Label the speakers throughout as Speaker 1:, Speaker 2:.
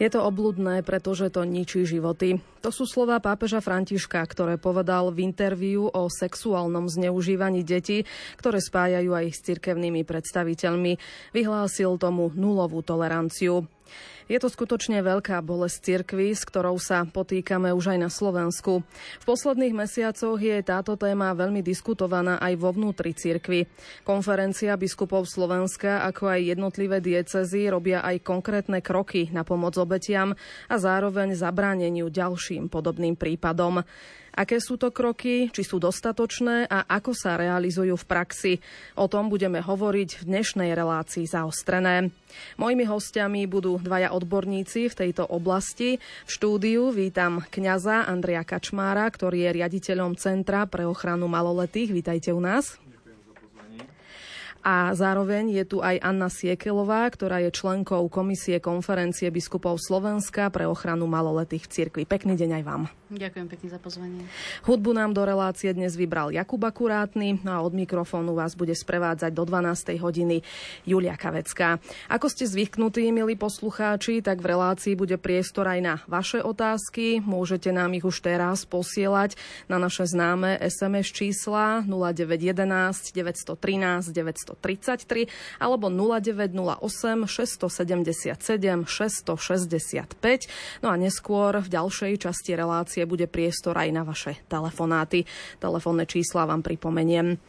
Speaker 1: Je to obludné, pretože to ničí životy. To sú slova pápeža Františka, ktoré povedal v interviu o sexuálnom zneužívaní detí, ktoré spájajú aj s cirkevnými predstaviteľmi. Vyhlásil tomu nulovú toleranciu. Je to skutočne veľká bolesť cirkvy, s ktorou sa potýkame už aj na Slovensku. V posledných mesiacoch je táto téma veľmi diskutovaná aj vo vnútri cirkvy. Konferencia biskupov Slovenska, ako aj jednotlivé diecezy robia aj konkrétne kroky na pomoc obetiam a zároveň zabráneniu ďalším podobným prípadom. Aké sú to kroky, či sú dostatočné a ako sa realizujú v praxi. O tom budeme hovoriť v dnešnej relácii zaostrené. Mojimi hostiami budú dvaja odborníci v tejto oblasti. V štúdiu vítam kňaza Andrea Kačmára, ktorý je riaditeľom Centra pre ochranu maloletých. Vítajte u nás. A zároveň je tu aj Anna Siekelová, ktorá je členkou Komisie konferencie biskupov Slovenska pre ochranu maloletých v cirkvi. Pekný deň aj vám.
Speaker 2: Ďakujem pekne za pozvanie.
Speaker 1: Hudbu nám do relácie dnes vybral Jakub Akurátny a od mikrofónu vás bude sprevádzať do 12. hodiny Julia Kavecká. Ako ste zvyknutí, milí poslucháči, tak v relácii bude priestor aj na vaše otázky. Môžete nám ich už teraz posielať na naše známe SMS čísla 0911 913 933 alebo 0908 677 665. No a neskôr v ďalšej časti relácie relácie bude priestor aj na vaše telefonáty. Telefónne čísla vám pripomeniem.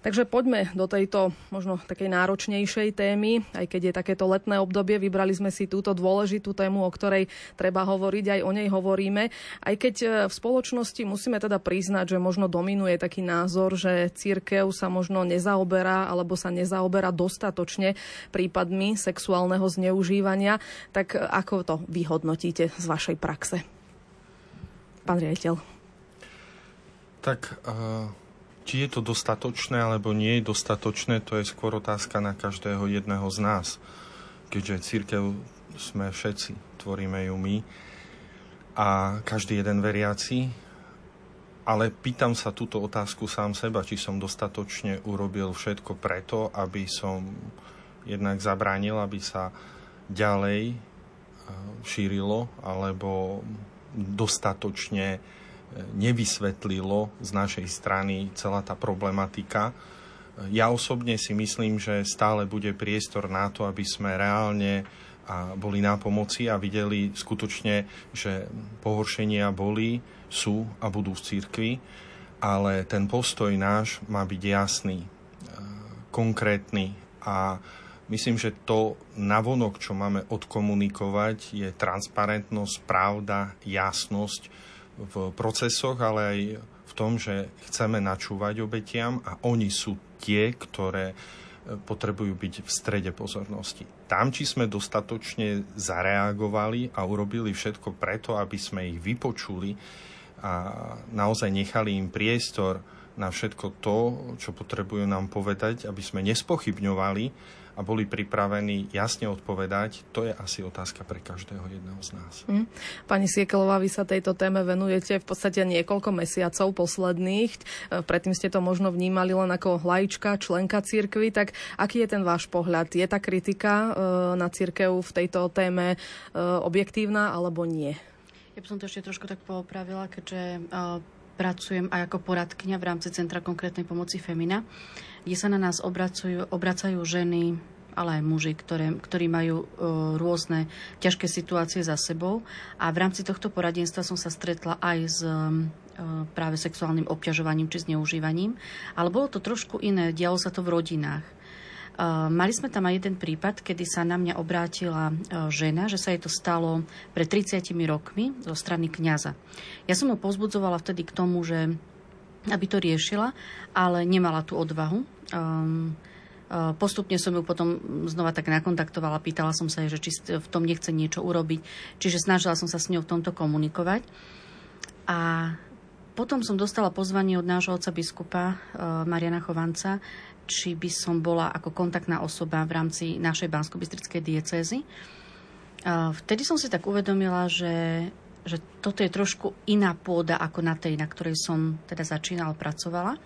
Speaker 1: Takže poďme do tejto možno takej náročnejšej témy, aj keď je takéto letné obdobie, vybrali sme si túto dôležitú tému, o ktorej treba hovoriť, aj o nej hovoríme. Aj keď e, v spoločnosti musíme teda priznať, že možno dominuje taký názor, že církev sa možno nezaoberá alebo sa nezaoberá dostatočne prípadmi sexuálneho zneužívania, tak ako to vyhodnotíte z vašej praxe? Pán riaditeľ?
Speaker 3: Tak eh, či je to dostatočné alebo nie je dostatočné, to je skôr otázka na každého jedného z nás. Keďže církev sme všetci, tvoríme ju my a každý jeden veriaci, ale pýtam sa túto otázku sám seba, či som dostatočne urobil všetko preto, aby som jednak zabránil, aby sa ďalej eh, šírilo alebo dostatočne e, nevysvetlilo z našej strany celá tá problematika. E, ja osobne si myslím, že stále bude priestor na to, aby sme reálne a boli na pomoci a videli skutočne, že pohoršenia boli, sú a budú v cirkvi, ale ten postoj náš má byť jasný, e, konkrétny a Myslím, že to navonok, čo máme odkomunikovať, je transparentnosť, pravda, jasnosť v procesoch, ale aj v tom, že chceme načúvať obetiam a oni sú tie, ktoré e, potrebujú byť v strede pozornosti. Tam, či sme dostatočne zareagovali a urobili všetko preto, aby sme ich vypočuli a naozaj nechali im priestor na všetko to, čo potrebujú nám povedať, aby sme nespochybňovali a boli pripravení jasne odpovedať, to je asi otázka pre každého jedného z nás. Mm.
Speaker 1: Pani Siekelová, vy sa tejto téme venujete v podstate niekoľko mesiacov posledných. E, predtým ste to možno vnímali len ako lajčka, členka cirkvy, tak aký je ten váš pohľad? Je tá kritika e, na cirkev v tejto téme e, objektívna alebo nie?
Speaker 2: Ja by som to ešte trošku tak poopravila, keďže pracujem aj ako poradkňa v rámci Centra konkrétnej pomoci Femina, kde sa na nás obracujú, obracajú ženy, ale aj muži, ktoré, ktorí majú e, rôzne ťažké situácie za sebou. A v rámci tohto poradenstva som sa stretla aj s e, práve sexuálnym obťažovaním či zneužívaním. Ale bolo to trošku iné, dialo sa to v rodinách. Mali sme tam aj jeden prípad, kedy sa na mňa obrátila e, žena, že sa jej to stalo pred 30 rokmi zo strany kňaza. Ja som ho pozbudzovala vtedy k tomu, že aby to riešila, ale nemala tú odvahu. Um, Postupne som ju potom znova tak nakontaktovala, pýtala som sa jej, že či v tom nechce niečo urobiť. Čiže snažila som sa s ňou v tomto komunikovať. A potom som dostala pozvanie od nášho otca biskupa uh, Mariana Chovanca, či by som bola ako kontaktná osoba v rámci našej bansko diecézy. Vtedy som si tak uvedomila, že, že toto je trošku iná pôda ako na tej, na ktorej som teda začínala, pracovala.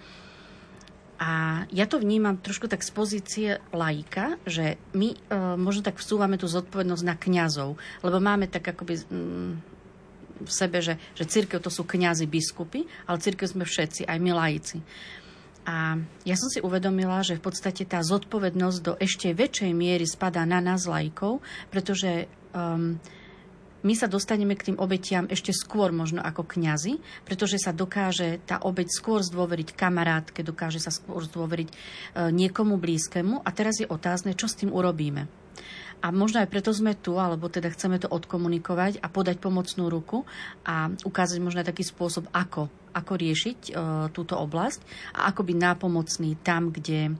Speaker 2: A ja to vnímam trošku tak z pozície laika, že my e, možno tak vsúvame tú zodpovednosť na kňazov, lebo máme tak akoby mm, v sebe, že, že církev to sú kňazi, biskupy, ale církev sme všetci, aj my laici. A ja som si uvedomila, že v podstate tá zodpovednosť do ešte väčšej miery spadá na nás lajkov, pretože um, my sa dostaneme k tým obetiam ešte skôr možno ako kňazi, pretože sa dokáže tá obeť skôr zdôveriť kamarátke, dokáže sa skôr zdôveriť e, niekomu blízkemu a teraz je otázne, čo s tým urobíme. A možno aj preto sme tu, alebo teda chceme to odkomunikovať a podať pomocnú ruku a ukázať možno aj taký spôsob, ako, ako riešiť e, túto oblasť a ako byť nápomocný tam, kde e,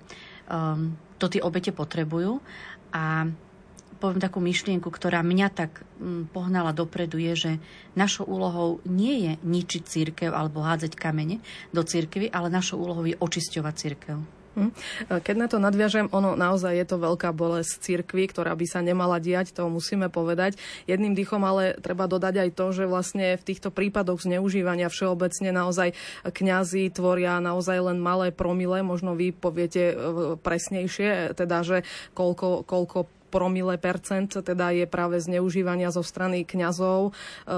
Speaker 2: to tie obete potrebujú. A poviem takú myšlienku, ktorá mňa tak mm, pohnala dopredu, je, že našou úlohou nie je ničiť církev alebo hádzať kamene do církvy, ale našou úlohou je očisťovať církev. Hm.
Speaker 1: Keď na to nadviažem, ono naozaj je to veľká bolesť cirkvi, ktorá by sa nemala diať, to musíme povedať. Jedným dýchom ale treba dodať aj to, že vlastne v týchto prípadoch zneužívania všeobecne naozaj kňazi tvoria naozaj len malé promile, možno vy poviete e, presnejšie, teda, že koľko, koľko promile percent teda je práve zneužívania zo strany kňazov. E, e,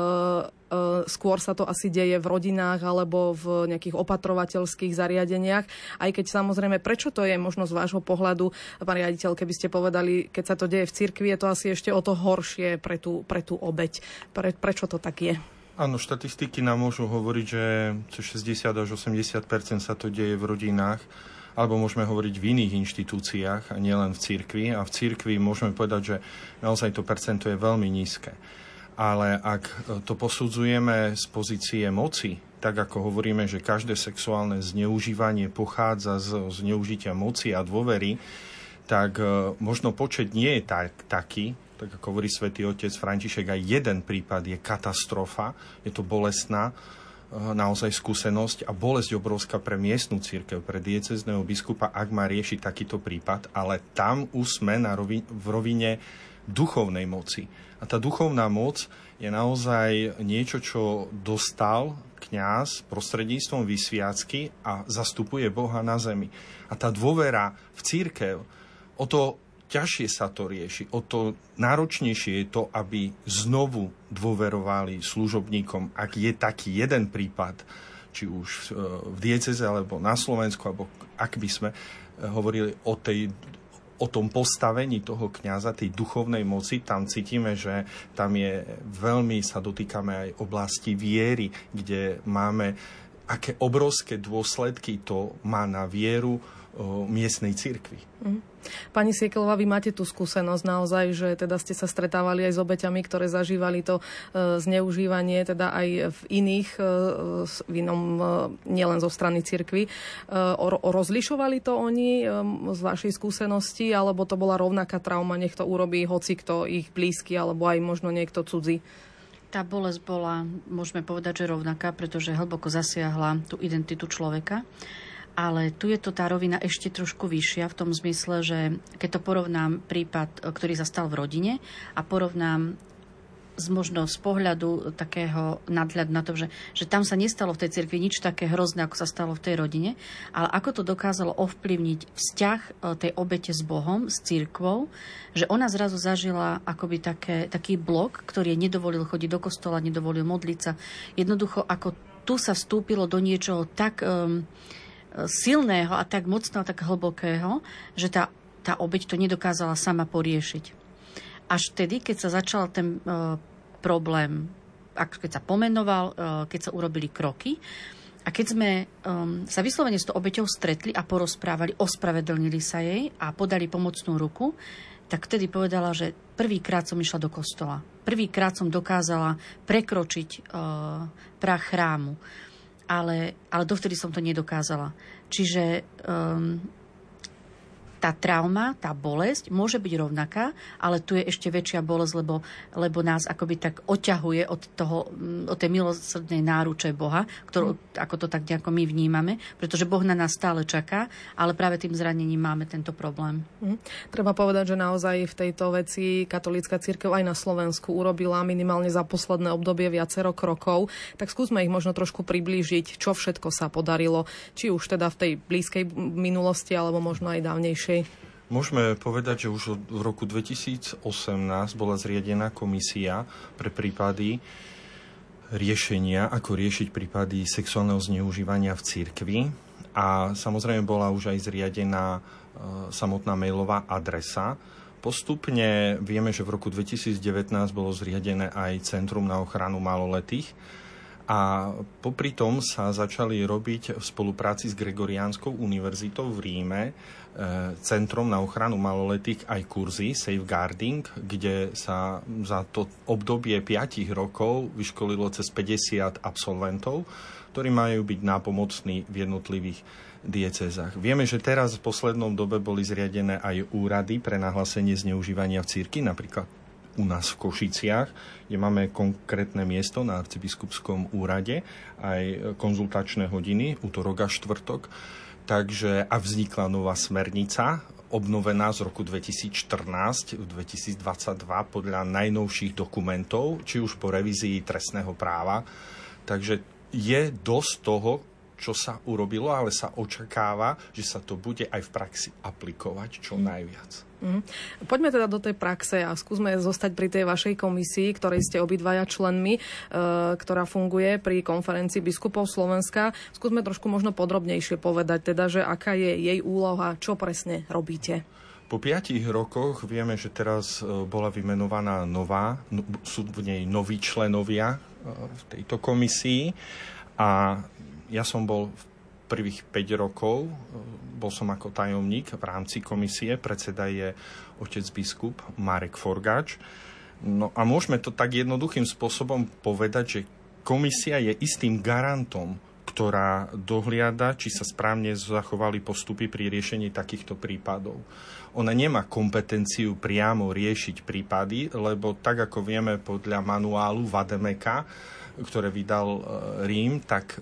Speaker 1: skôr sa to asi deje v rodinách alebo v nejakých opatrovateľských zariadeniach. Aj keď samozrejme, prečo to je možno z vášho pohľadu, pán riaditeľ, keby ste povedali, keď sa to deje v cirkvi, je to asi ešte o to horšie pre tú, pre tú obeď. Pre, prečo to tak je?
Speaker 3: Áno, štatistiky nám môžu hovoriť, že 60 až 80% sa to deje v rodinách alebo môžeme hovoriť v iných inštitúciách a nielen v cirkvi. A v cirkvi môžeme povedať, že naozaj to percento je veľmi nízke. Ale ak to posudzujeme z pozície moci, tak ako hovoríme, že každé sexuálne zneužívanie pochádza z zneužitia moci a dôvery, tak e, možno počet nie je tak, taký, tak ako hovorí svätý otec František, aj jeden prípad je katastrofa, je to bolestná, naozaj skúsenosť a bolesť obrovská pre miestnu církev, pre diecezného biskupa, ak má riešiť takýto prípad, ale tam už sme na rovi, v rovine duchovnej moci. A tá duchovná moc je naozaj niečo, čo dostal kňaz prostredníctvom vysviacky a zastupuje Boha na zemi. A tá dôvera v církev, o to ťažšie sa to rieši, o to náročnejšie je to, aby znovu dôverovali služobníkom, ak je taký jeden prípad, či už v dieceze alebo na Slovensku, alebo ak by sme eh, hovorili o tej o tom postavení toho kňaza, tej duchovnej moci, tam cítime, že tam je veľmi, sa dotýkame aj oblasti viery, kde máme, aké obrovské dôsledky to má na vieru o, miestnej cirkvi. Mm.
Speaker 1: Pani Siekelová, vy máte tú skúsenosť naozaj, že teda ste sa stretávali aj s obeťami, ktoré zažívali to e, zneužívanie, teda aj v iných, e, v inom, e, nielen zo strany cirkvy. Rozlišovali to oni z vašej skúsenosti, alebo to bola rovnaká trauma, nech to urobí hoci kto ich blízky, alebo aj možno niekto cudzí?
Speaker 2: Tá bolesť bola, môžeme povedať, že rovnaká, pretože hlboko zasiahla tú identitu človeka. Ale tu je to tá rovina ešte trošku vyššia v tom zmysle, že keď to porovnám prípad, ktorý sa stal v rodine a porovnám z možno z pohľadu takého nadhľadu na to, že, že tam sa nestalo v tej cirkvi nič také hrozné, ako sa stalo v tej rodine, ale ako to dokázalo ovplyvniť vzťah e, tej obete s Bohom, s cirkvou, že ona zrazu zažila akoby také, taký blok, ktorý jej nedovolil chodiť do kostola, nedovolil modliť sa. Jednoducho, ako tu sa vstúpilo do niečoho tak... Um, silného a tak mocného, tak hlbokého, že tá, tá obeď to nedokázala sama poriešiť. Až vtedy, keď sa začal ten uh, problém, keď sa pomenoval, uh, keď sa urobili kroky, a keď sme um, sa vyslovene s tou obeťou stretli a porozprávali, ospravedlnili sa jej a podali pomocnú ruku, tak vtedy povedala, že prvýkrát som išla do kostola. Prvýkrát som dokázala prekročiť uh, prach chrámu ale, ale dovtedy som to nedokázala. Čiže um, tá trauma, tá bolesť môže byť rovnaká, ale tu je ešte väčšia bolesť, lebo, lebo nás akoby tak oťahuje od, toho, mm, od tej milosrdnej náruče Boha, ktorú, ako to tak nejako my vnímame, pretože Boh na nás stále čaká, ale práve tým zranením máme tento problém.
Speaker 1: Mm. Treba povedať, že naozaj v tejto veci katolícka církev aj na Slovensku urobila minimálne za posledné obdobie viacero krokov, tak skúsme ich možno trošku priblížiť, čo všetko sa podarilo, či už teda v tej blízkej minulosti, alebo možno aj dávnejšej.
Speaker 3: Môžeme povedať, že už v roku 2018 bola zriadená komisia pre prípady riešenia, ako riešiť prípady sexuálneho zneužívania v cirkvi. A samozrejme bola už aj zriadená e, samotná mailová adresa. Postupne vieme, že v roku 2019 bolo zriadené aj Centrum na ochranu maloletých, a popri tom sa začali robiť v spolupráci s Gregoriánskou univerzitou v Ríme Centrom na ochranu maloletých aj kurzy Safeguarding, kde sa za to obdobie 5 rokov vyškolilo cez 50 absolventov, ktorí majú byť nápomocní v jednotlivých diecezách. Vieme, že teraz v poslednom dobe boli zriadené aj úrady pre nahlásenie zneužívania v círky, napríklad u nás v Košiciach, kde máme konkrétne miesto na arcibiskupskom úrade, aj konzultačné hodiny, útorok a štvrtok. Takže a vznikla nová smernica, obnovená z roku 2014 2022 podľa najnovších dokumentov, či už po revízii trestného práva. Takže je dosť toho, čo sa urobilo, ale sa očakáva, že sa to bude aj v praxi aplikovať čo najviac.
Speaker 1: Mm. Poďme teda do tej praxe a skúsme zostať pri tej vašej komisii, ktorej ste obidvaja členmi, e, ktorá funguje pri konferencii biskupov Slovenska. Skúsme trošku možno podrobnejšie povedať, teda, že aká je jej úloha, čo presne robíte.
Speaker 3: Po piatich rokoch vieme, že teraz e, bola vymenovaná nová, no, sú v nej noví členovia e, v tejto komisii a ja som bol v prvých 5 rokov, bol som ako tajomník v rámci komisie, predseda je otec biskup Marek Forgáč. No a môžeme to tak jednoduchým spôsobom povedať, že komisia je istým garantom, ktorá dohliada, či sa správne zachovali postupy pri riešení takýchto prípadov. Ona nemá kompetenciu priamo riešiť prípady, lebo tak ako vieme podľa manuálu Vademeka, ktoré vydal e, Rím, tak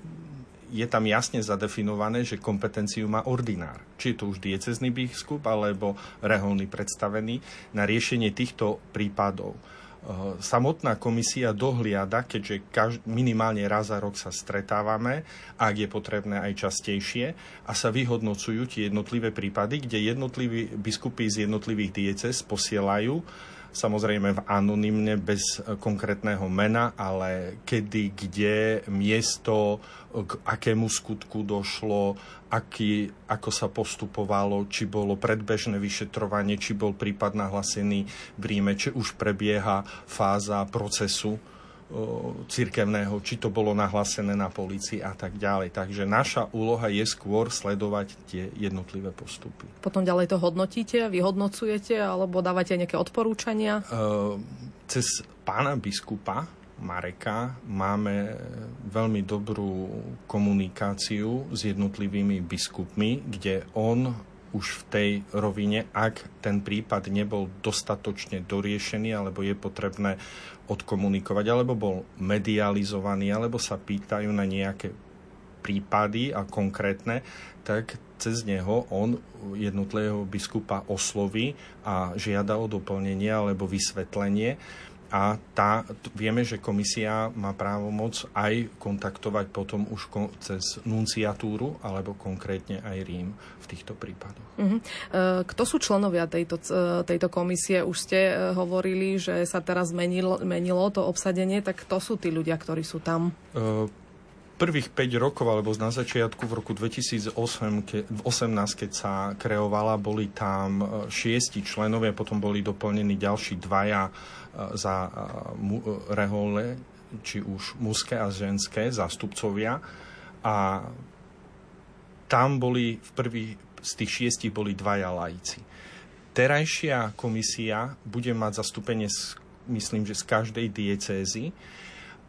Speaker 3: je tam jasne zadefinované, že kompetenciu má ordinár. Či je to už diecezný biskup alebo reholný predstavený na riešenie týchto prípadov. Eh, samotná komisia dohliada, keďže minimálne raz za rok sa stretávame, ak je potrebné aj častejšie, a sa vyhodnocujú tie jednotlivé prípady, kde jednotliví biskupy z jednotlivých diecez posielajú samozrejme v anonymne bez e, konkrétneho mena, ale kedy, kde, miesto, k akému skutku došlo, aký, ako sa postupovalo, či bolo predbežné vyšetrovanie, či bol prípad nahlasený v Ríme, či už prebieha fáza procesu cirkevného, či to bolo nahlásené na policii a tak ďalej. Takže naša úloha je skôr sledovať tie jednotlivé postupy.
Speaker 1: Potom ďalej to hodnotíte, vyhodnocujete alebo dávate nejaké odporúčania?
Speaker 3: Cez pána biskupa Mareka máme veľmi dobrú komunikáciu s jednotlivými biskupmi, kde on už v tej rovine, ak ten prípad nebol dostatočne doriešený, alebo je potrebné odkomunikovať, alebo bol medializovaný, alebo sa pýtajú na nejaké prípady a konkrétne, tak cez neho on jednotlivého biskupa osloví a žiada o doplnenie alebo vysvetlenie a tá, vieme, že komisia má právomoc aj kontaktovať potom už cez nunciatúru alebo konkrétne aj Rím v týchto prípadoch. Uh-huh.
Speaker 1: Kto sú členovia tejto, e, tejto komisie? Už ste e, hovorili, že sa teraz menilo, menilo to obsadenie, tak kto sú tí ľudia, ktorí sú tam? Uh,
Speaker 3: prvých 5 rokov, alebo na začiatku v roku 2008, ke, 18, keď sa kreovala, boli tam e, šiesti členovia, potom boli doplnení ďalší dvaja e, za e, rehole, či už mužské a ženské zástupcovia. A tam boli v prvých z tých šiestich boli dvaja laici. Terajšia komisia bude mať zastúpenie, myslím, že z každej diecézy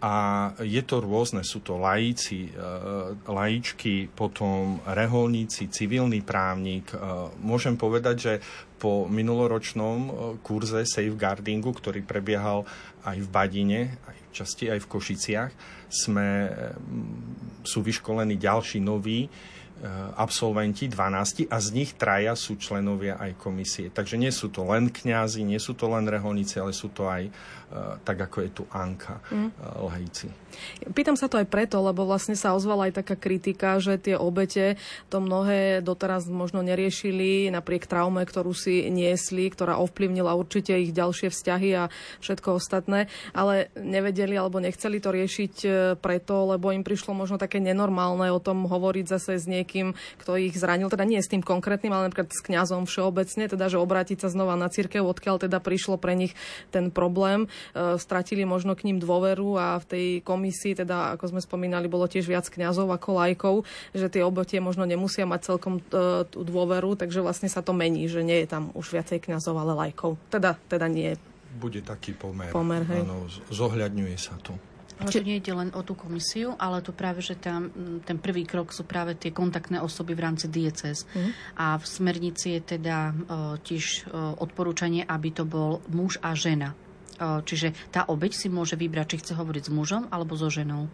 Speaker 3: a je to rôzne, sú to lajíci, lajíčky, potom reholníci, civilný právnik. Môžem povedať, že po minuloročnom kurze safeguardingu, ktorý prebiehal aj v Badine, aj v časti aj v Košiciach, sme, sú vyškolení ďalší noví absolventi, 12, a z nich traja sú členovia aj komisie. Takže nie sú to len kňazi, nie sú to len reholníci, ale sú to aj Eh, tak ako je tu Anka mm. Lhajci.
Speaker 1: Pýtam sa to aj preto, lebo vlastne sa ozvala aj taká kritika, že tie obete to mnohé doteraz možno neriešili napriek traume, ktorú si niesli, ktorá ovplyvnila určite ich ďalšie vzťahy a všetko ostatné, ale nevedeli alebo nechceli to riešiť eh, preto, lebo im prišlo možno také nenormálne o tom hovoriť zase s niekým, kto ich zranil, teda nie s tým konkrétnym, ale napríklad s kňazom všeobecne, teda že obrátiť sa znova na církev, odkiaľ teda prišlo pre nich ten problém. E, stratili možno k ním dôveru a v tej komisii, teda ako sme spomínali, bolo tiež viac kňazov ako lajkov, že tie obotie možno nemusia mať celkom e, tú dôveru, takže vlastne sa to mení, že nie je tam už viacej kňazov, ale lajkov. Teda, teda nie.
Speaker 3: Bude taký pomer.
Speaker 1: pomer hej.
Speaker 3: Áno, zohľadňuje sa to.
Speaker 2: Ale to nie ide len o tú komisiu, ale to práve, že tam, ten prvý krok sú práve tie kontaktné osoby v rámci diecez. Mm. A v smernici je teda uh, tiež uh, odporúčanie, aby to bol muž a žena. Čiže tá obeď si môže vybrať, či chce hovoriť s mužom alebo so ženou.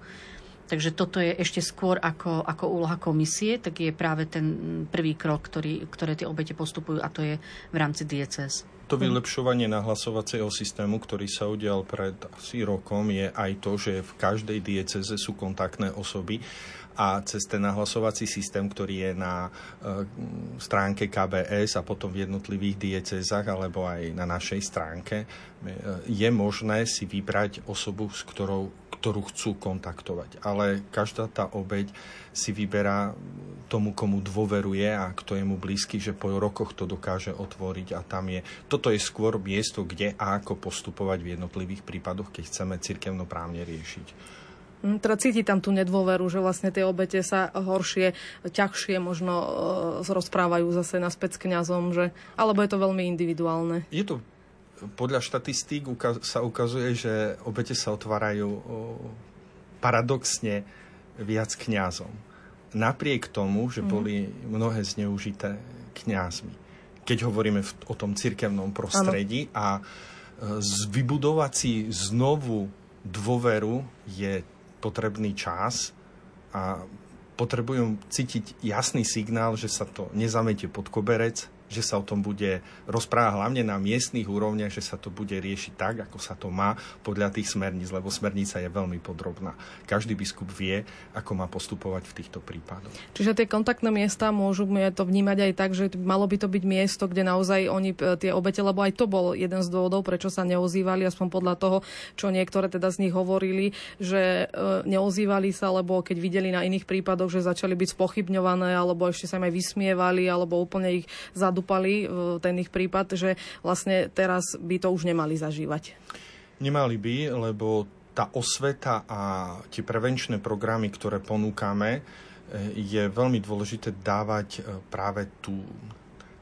Speaker 2: Takže toto je ešte skôr ako, ako úloha komisie, tak je práve ten prvý krok, ktorý, ktoré tie obete postupujú a to je v rámci DCS.
Speaker 3: To vylepšovanie nahlasovacieho systému, ktorý sa udial pred asi rokom, je aj to, že v každej dieceze sú kontaktné osoby a cez ten nahlasovací systém, ktorý je na e, stránke KBS a potom v jednotlivých diecezách alebo aj na našej stránke, e, je možné si vybrať osobu, s ktorou, ktorú chcú kontaktovať. Ale každá tá obeď si vyberá tomu, komu dôveruje a kto je mu blízky, že po rokoch to dokáže otvoriť a tam je. Toto je skôr miesto, kde a ako postupovať v jednotlivých prípadoch, keď chceme cirkevnoprávne riešiť.
Speaker 1: Hm, teda cíti tam tú nedôveru, že vlastne tie obete sa horšie, ťažšie možno e, rozprávajú zase naspäť s kňazom, že, alebo je to veľmi individuálne.
Speaker 3: Je to podľa štatistík sa ukazuje, že obete sa otvárajú paradoxne viac kňazom. Napriek tomu, že mhm. boli mnohé zneužité kňazmi. Keď hovoríme o tom cirkevnom prostredí ano. a e, vybudovať si znovu dôveru je potrebný čas a potrebujú cítiť jasný signál, že sa to nezametie pod koberec, že sa o tom bude rozprávať hlavne na miestnych úrovniach, že sa to bude riešiť tak, ako sa to má podľa tých smerníc, lebo smernica je veľmi podrobná. Každý biskup vie, ako má postupovať v týchto prípadoch.
Speaker 1: Čiže tie kontaktné miesta môžeme to vnímať aj tak, že malo by to byť miesto, kde naozaj oni e, tie obete, lebo aj to bol jeden z dôvodov, prečo sa neozývali, aspoň podľa toho, čo niektoré teda z nich hovorili, že e, neozývali sa, lebo keď videli na iných prípadoch, že začali byť spochybňované, alebo ešte sa im aj vysmievali, alebo úplne ich zadu zadupali e, ten ich prípad, že vlastne teraz by to už nemali zažívať.
Speaker 3: Nemali by, lebo tá osveta a tie prevenčné programy, ktoré ponúkame, e, je veľmi dôležité dávať e, práve tú,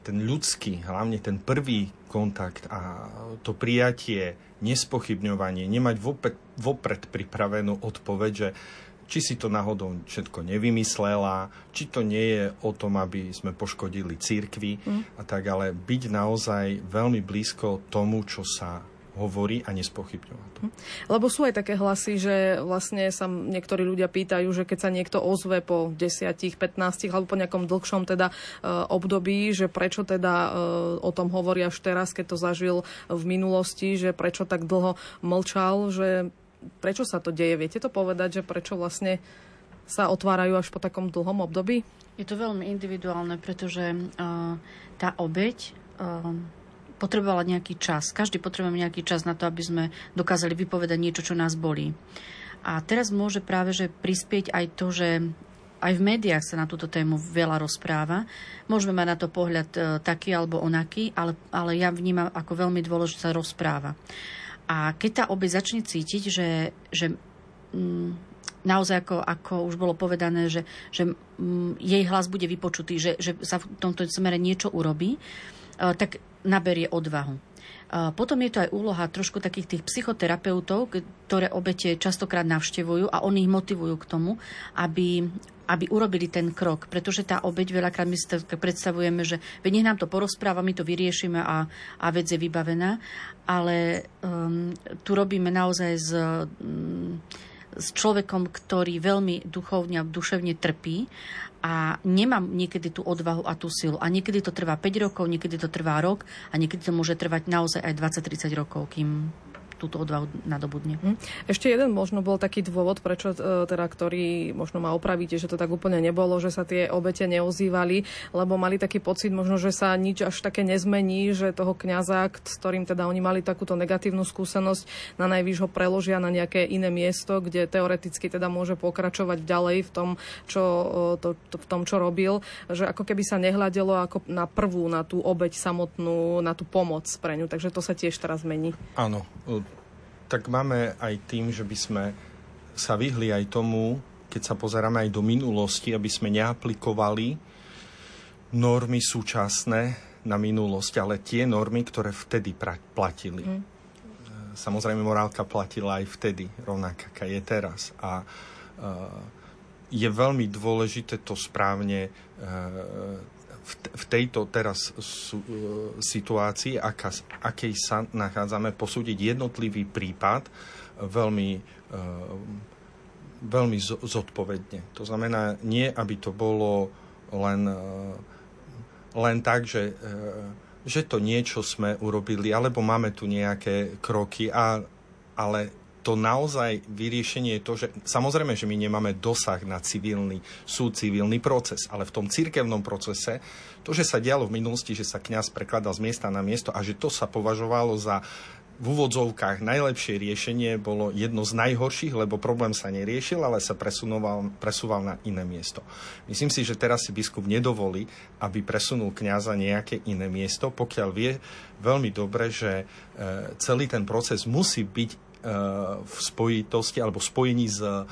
Speaker 3: ten ľudský, hlavne ten prvý kontakt a to prijatie, nespochybňovanie, nemať vopred, vopred pripravenú odpoveď, že či si to náhodou všetko nevymyslela, či to nie je o tom, aby sme poškodili církvy mm. a tak, ale byť naozaj veľmi blízko tomu, čo sa hovorí a nespochybňovať to.
Speaker 1: Hm. Lebo sú aj také hlasy, že vlastne sa niektorí ľudia pýtajú, že keď sa niekto ozve po 10, 15 alebo po nejakom dlhšom teda e, období, že prečo teda e, o tom hovorí až teraz, keď to zažil v minulosti, že prečo tak dlho mlčal, že prečo sa to deje? Viete to povedať, že prečo vlastne sa otvárajú až po takom dlhom období?
Speaker 2: Je to veľmi individuálne, pretože uh, tá obeď uh, potrebovala nejaký čas. Každý potrebuje nejaký čas na to, aby sme dokázali vypovedať niečo, čo nás bolí. A teraz môže práve že prispieť aj to, že aj v médiách sa na túto tému veľa rozpráva. Môžeme mať na to pohľad e, taký alebo onaký, ale, ale ja vnímam ako veľmi dôležité sa rozpráva. A keď tá obec začne cítiť, že, že mm, naozaj, ako, ako už bolo povedané, že, že mm, jej hlas bude vypočutý, že, že sa v tomto smere niečo urobí, e, tak naberie odvahu. Potom je to aj úloha trošku takých tých psychoterapeutov, ktoré obete častokrát navštevujú a oni ich motivujú k tomu, aby, aby urobili ten krok. Pretože tá obeť, veľakrát my si predstavujeme, že nech nám to porozpráva, my to vyriešime a, a vec je vybavená. Ale um, tu robíme naozaj s, um, s človekom, ktorý veľmi duchovne a duševne trpí a nemám niekedy tú odvahu a tú silu. A niekedy to trvá 5 rokov, niekedy to trvá rok a niekedy to môže trvať naozaj aj 20-30 rokov, kým túto odvahu nadobudne. Hm.
Speaker 4: Ešte jeden možno bol taký dôvod, prečo e, teda, ktorý možno ma opravíte, že to tak úplne nebolo, že sa tie obete neozývali, lebo mali taký pocit možno, že sa nič až také nezmení, že toho kňaza, s ktorým teda oni mali takúto negatívnu skúsenosť, na najvýš ho preložia na nejaké iné miesto, kde teoreticky teda môže pokračovať ďalej v tom, čo, e, to, to, v tom, čo robil, že ako keby sa nehľadelo ako na prvú, na tú obeť samotnú, na tú pomoc pre ňu. Takže to sa tiež teraz mení.
Speaker 3: Áno, tak máme aj tým, že by sme sa vyhli aj tomu, keď sa pozeráme aj do minulosti, aby sme neaplikovali normy súčasné na minulosť, ale tie normy, ktoré vtedy platili. Mm. Samozrejme, morálka platila aj vtedy, rovnaká, aká je teraz. A uh, je veľmi dôležité to správne uh, v tejto teraz sú, e, situácii, aká, akej sa nachádzame, posúdiť jednotlivý prípad veľmi, e, veľmi zodpovedne. To znamená, nie aby to bolo len, e, len tak, že, že to niečo sme urobili, alebo máme tu nejaké kroky, a, ale to naozaj vyriešenie je to, že samozrejme, že my nemáme dosah na civilný súd, civilný proces, ale v tom cirkevnom procese, to, že sa dialo v minulosti, že sa kňaz prekladal z miesta na miesto a že to sa považovalo za v úvodzovkách najlepšie riešenie bolo jedno z najhorších, lebo problém sa neriešil, ale sa presúval, presúval na iné miesto. Myslím si, že teraz si biskup nedovolí, aby presunul kňaza nejaké iné miesto, pokiaľ vie veľmi dobre, že e, celý ten proces musí byť v spojitosti alebo spojení s e,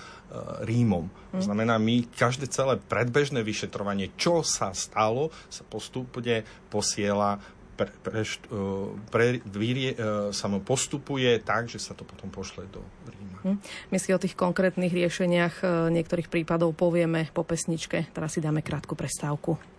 Speaker 3: Rímom. To znamená, my každé celé predbežné vyšetrovanie, čo sa stalo, sa postupne posiela pre, pre, e, pre, vyrie, sa mu postupuje tak, že sa to potom pošle do Ríma. Hm.
Speaker 4: My si o tých konkrétnych riešeniach niektorých prípadov povieme po pesničke. Teraz si dáme krátku prestávku.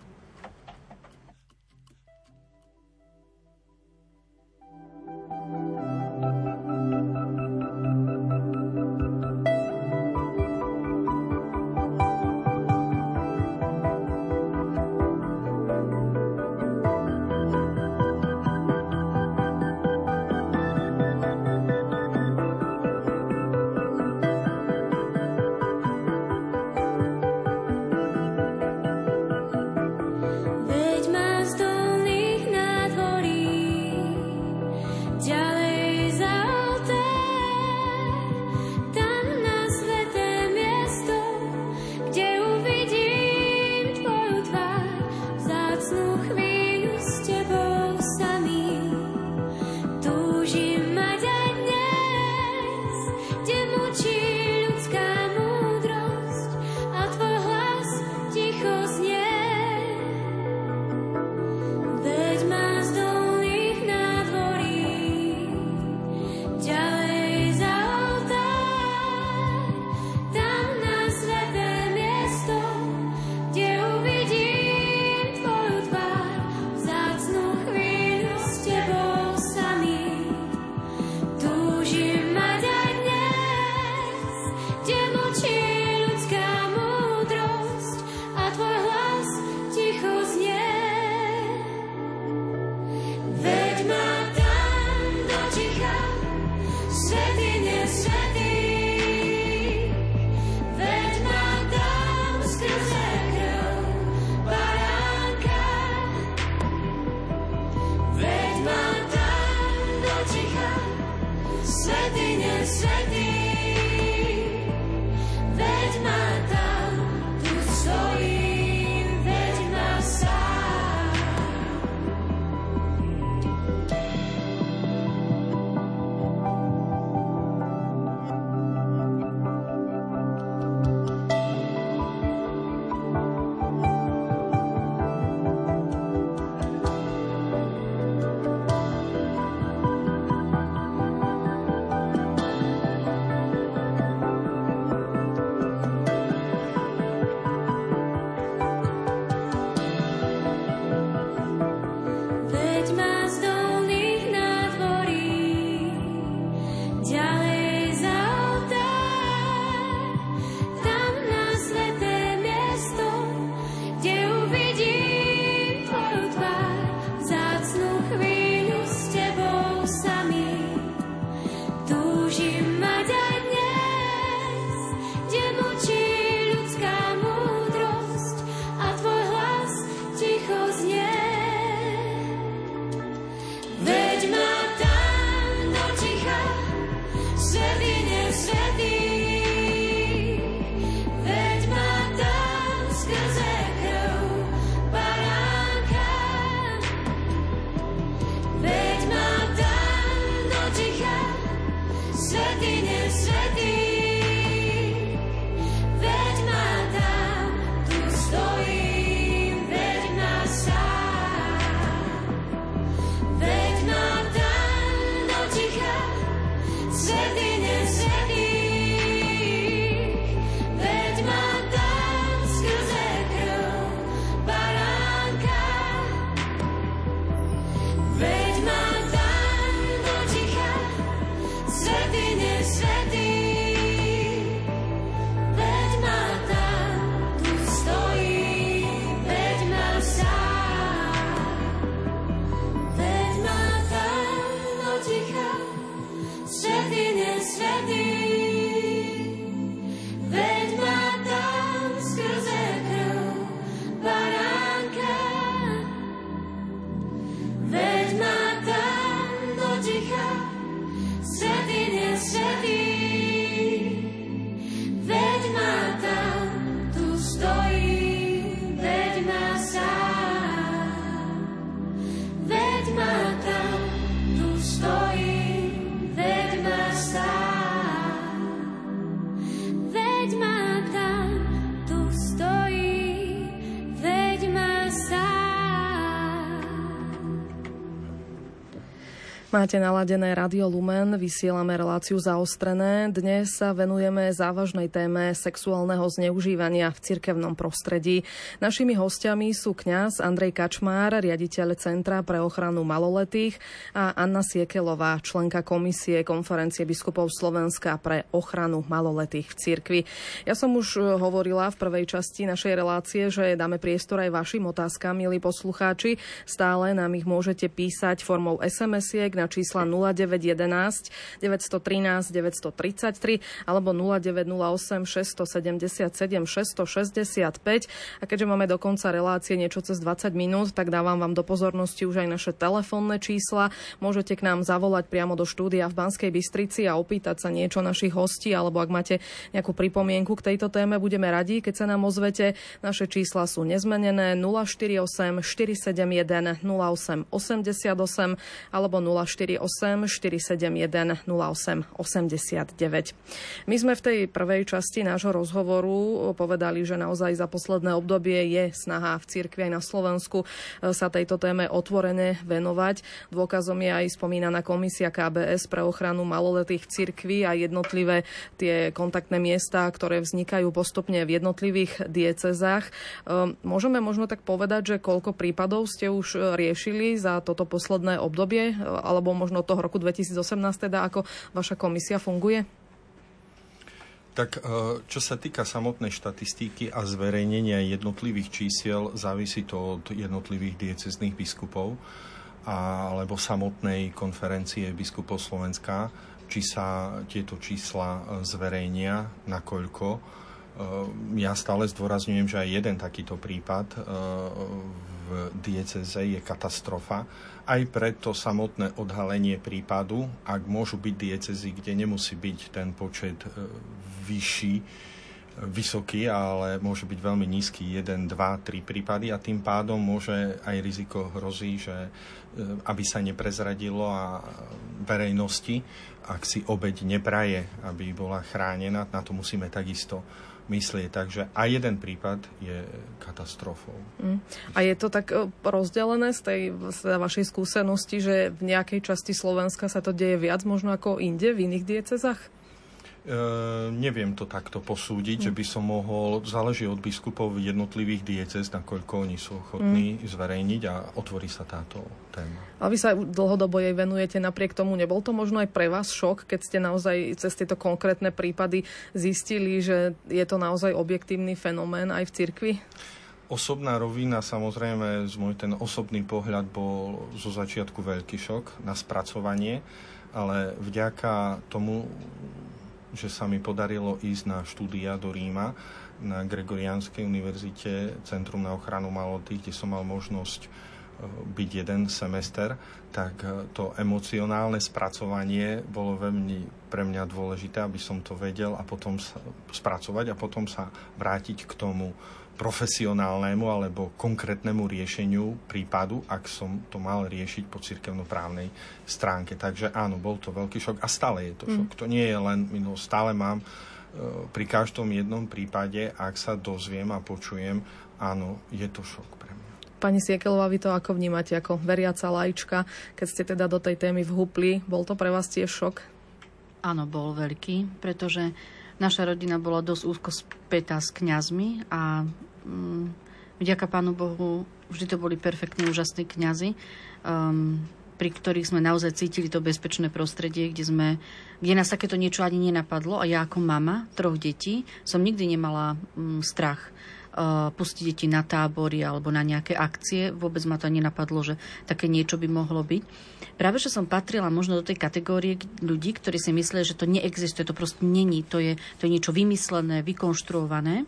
Speaker 1: Máte naladené Radio Lumen, vysielame reláciu zaostrené. Dnes sa venujeme závažnej téme sexuálneho zneužívania v cirkevnom prostredí. Našimi hostiami sú kňaz Andrej Kačmár, riaditeľ Centra pre ochranu maloletých a Anna Siekelová, členka komisie konferencie biskupov Slovenska pre ochranu maloletých v cirkvi. Ja som už hovorila v prvej časti našej relácie, že dáme priestor aj vašim otázkam, milí poslucháči. Stále nám ich môžete písať formou SMS-iek na čísla 0911 913 933 alebo 0908 677 665. A keďže máme do konca relácie niečo cez 20 minút, tak dávam vám do pozornosti už aj naše telefónne čísla. Môžete k nám zavolať priamo do štúdia v Banskej Bystrici a opýtať sa niečo našich hostí, alebo ak máte nejakú pripomienku k tejto téme, budeme radi, keď sa nám ozvete. Naše čísla sú nezmenené 048 471 08 88 alebo 0 048 471 08 89. My sme v tej prvej časti nášho rozhovoru povedali, že naozaj za posledné obdobie je snaha v cirkvi aj na Slovensku e, sa tejto téme otvorene venovať. Dôkazom je aj spomínaná komisia KBS pre ochranu maloletých v cirkvi a jednotlivé tie kontaktné miesta, ktoré vznikajú postupne v jednotlivých diecezách. E, môžeme možno tak povedať, že koľko prípadov ste už riešili za toto posledné obdobie, ale alebo možno toho roku 2018, teda ako vaša komisia funguje?
Speaker 3: Tak e, čo sa týka samotnej štatistiky a zverejnenia jednotlivých čísiel, závisí to od jednotlivých diecezných biskupov alebo samotnej konferencie biskupov Slovenska, či sa tieto čísla e, zverejnia, nakoľko. E, ja stále zdôrazňujem, že aj jeden takýto prípad v dieceze je katastrofa. Aj preto samotné odhalenie prípadu, ak môžu byť diecezy, kde nemusí byť ten počet e, vyšší, e, vysoký, ale môže byť veľmi nízky, 1, 2, 3 prípady. A tým pádom môže aj riziko hrozí, že e, aby sa neprezradilo a verejnosti, ak si obeď nepraje, aby bola chránená, na to musíme takisto myslieť. Takže aj jeden prípad je katastrofou. Mm.
Speaker 1: A je to tak e, rozdelené z tej z vašej skúsenosti, že v nejakej časti Slovenska sa to deje viac možno ako inde, v iných diecezách?
Speaker 3: E, neviem to takto posúdiť, mm. že by som mohol, záleží od biskupov jednotlivých diecez, nakoľko oni sú ochotní mm. zverejniť a otvorí sa táto téma.
Speaker 1: A vy sa dlhodobo jej venujete, napriek tomu nebol to možno aj pre vás šok, keď ste naozaj cez tieto konkrétne prípady zistili, že je to naozaj objektívny fenomén aj v cirkvi?
Speaker 3: Osobná rovina, samozrejme, z môj ten osobný pohľad bol zo začiatku veľký šok na spracovanie, ale vďaka tomu že sa mi podarilo ísť na štúdia do Ríma na Gregoriánskej univerzite Centrum na ochranu malotých, kde som mal možnosť byť jeden semester, tak to emocionálne spracovanie bolo veľmi pre mňa dôležité, aby som to vedel a potom spracovať a potom sa vrátiť k tomu profesionálnemu alebo konkrétnemu riešeniu prípadu, ak som to mal riešiť po cirkevnoprávnej stránke. Takže áno, bol to veľký šok a stále je to mm. šok. To nie je len minulosť. Stále mám e, pri každom jednom prípade, ak sa dozviem a počujem, áno, je to šok pre mňa.
Speaker 1: Pani Siekelová, vy to ako vnímate ako veriaca lajčka, keď ste teda do tej témy vhupli, bol to pre vás tiež šok?
Speaker 2: Áno, bol veľký, pretože naša rodina bola dosť úzko spätá s kňazmi a Mm, vďaka Pánu Bohu vždy to boli perfektní, úžasní kňazi, um, pri ktorých sme naozaj cítili to bezpečné prostredie, kde, sme, kde nás takéto niečo ani nenapadlo. A ja ako mama troch detí som nikdy nemala um, strach uh, pustiť deti na tábory alebo na nejaké akcie. Vôbec ma to ani napadlo, že také niečo by mohlo byť. Práve, že som patrila možno do tej kategórie ľudí, ktorí si myslia, že to neexistuje, to proste není, to je, to je niečo vymyslené, vykonštruované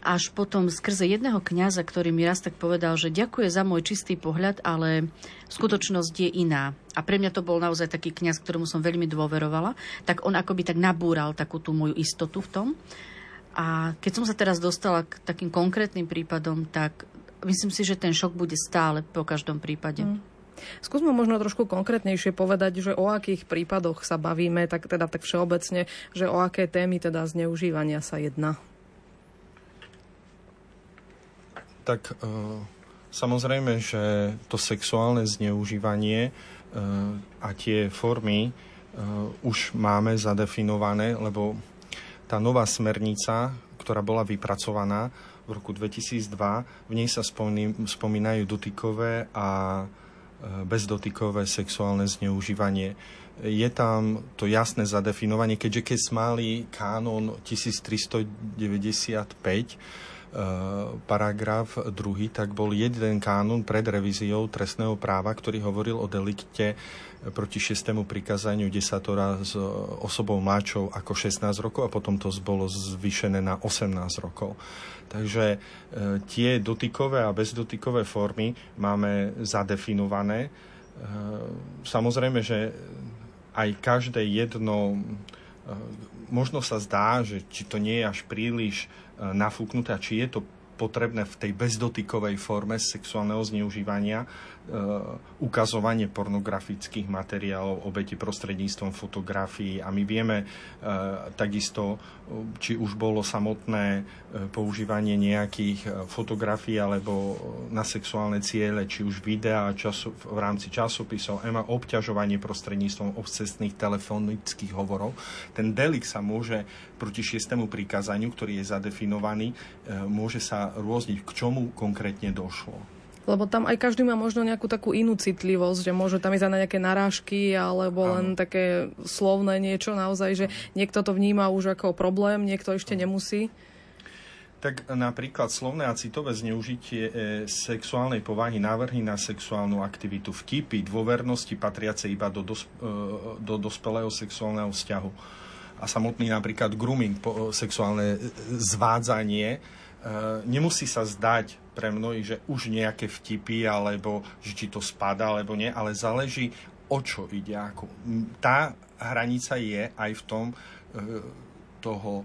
Speaker 2: až potom skrze jedného kňaza, ktorý mi raz tak povedal, že ďakuje za môj čistý pohľad, ale skutočnosť je iná. A pre mňa to bol naozaj taký kňaz, ktorému som veľmi dôverovala, tak on akoby tak nabúral takú tú moju istotu v tom. A keď som sa teraz dostala k takým konkrétnym prípadom, tak myslím si, že ten šok bude stále po každom prípade. Mm.
Speaker 1: Skúsme možno trošku konkrétnejšie povedať, že o akých prípadoch sa bavíme, tak teda tak všeobecne, že o aké témy teda zneužívania sa jedná.
Speaker 3: Tak e, samozrejme, že to sexuálne zneužívanie e, a tie formy e, už máme zadefinované, lebo tá nová smernica, ktorá bola vypracovaná v roku 2002, v nej sa spomínajú dotykové a bezdotykové sexuálne zneužívanie. Je tam to jasné zadefinovanie, keďže keď mali kánon 1395, Eh, paragraf druhý, tak bol jeden kánun pred revíziou trestného práva, ktorý hovoril o delikte proti šiestému prikázaniu desatora s osobou mladšou ako 16 rokov a potom to bolo zvýšené na 18 rokov. Takže e, tie dotykové a bezdotykové formy máme zadefinované. E, samozrejme, že aj každé jedno, e, možno sa zdá, že či to nie je až príliš nafúknuté a či je to potrebné v tej bezdotykovej forme sexuálneho zneužívania. E, ukazovanie pornografických materiálov obeti prostredníctvom fotografií a my vieme e, takisto, či už bolo samotné používanie nejakých fotografií alebo na sexuálne ciele, či už videa času, v rámci časopisov, ema obťažovanie prostredníctvom obcestných telefonických hovorov. Ten delik sa môže proti šiestému prikázaniu, ktorý je zadefinovaný, môže sa rôzniť, k čomu konkrétne došlo.
Speaker 1: Lebo tam aj každý má možno nejakú takú inú citlivosť, že môže tam ísť na nejaké narážky alebo Áno. len také slovné niečo naozaj, že niekto to vníma už ako problém, niekto ešte nemusí.
Speaker 3: Tak napríklad slovné a citové zneužitie e, sexuálnej povahy, návrhy na sexuálnu aktivitu, vtipy, dôvernosti patriace iba do, dos, e, do dospelého sexuálneho vzťahu. A samotný napríklad grooming, po, sexuálne zvádzanie, e, nemusí sa zdať pre mnohých, že už nejaké vtipy, alebo že či to spada, alebo nie, ale záleží, o čo ide. Ako. Tá hranica je aj v tom e, toho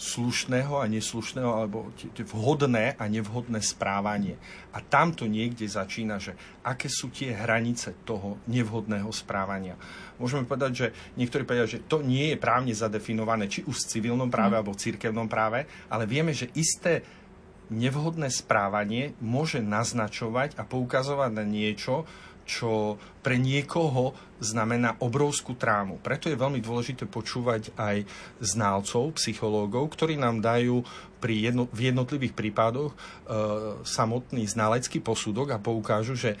Speaker 3: slušného a neslušného, alebo vhodné a nevhodné správanie. A tam to niekde začína, že aké sú tie hranice toho nevhodného správania. Môžeme povedať, že niektorí povedia, že to nie je právne zadefinované, či už v civilnom práve mm. alebo v cirkevnom práve, ale vieme, že isté nevhodné správanie môže naznačovať a poukazovať na niečo, čo pre niekoho znamená obrovskú trámu. Preto je veľmi dôležité počúvať aj ználcov, psychológov, ktorí nám dajú pri jedno, v jednotlivých prípadoch e, samotný znalecký posudok a poukážu, že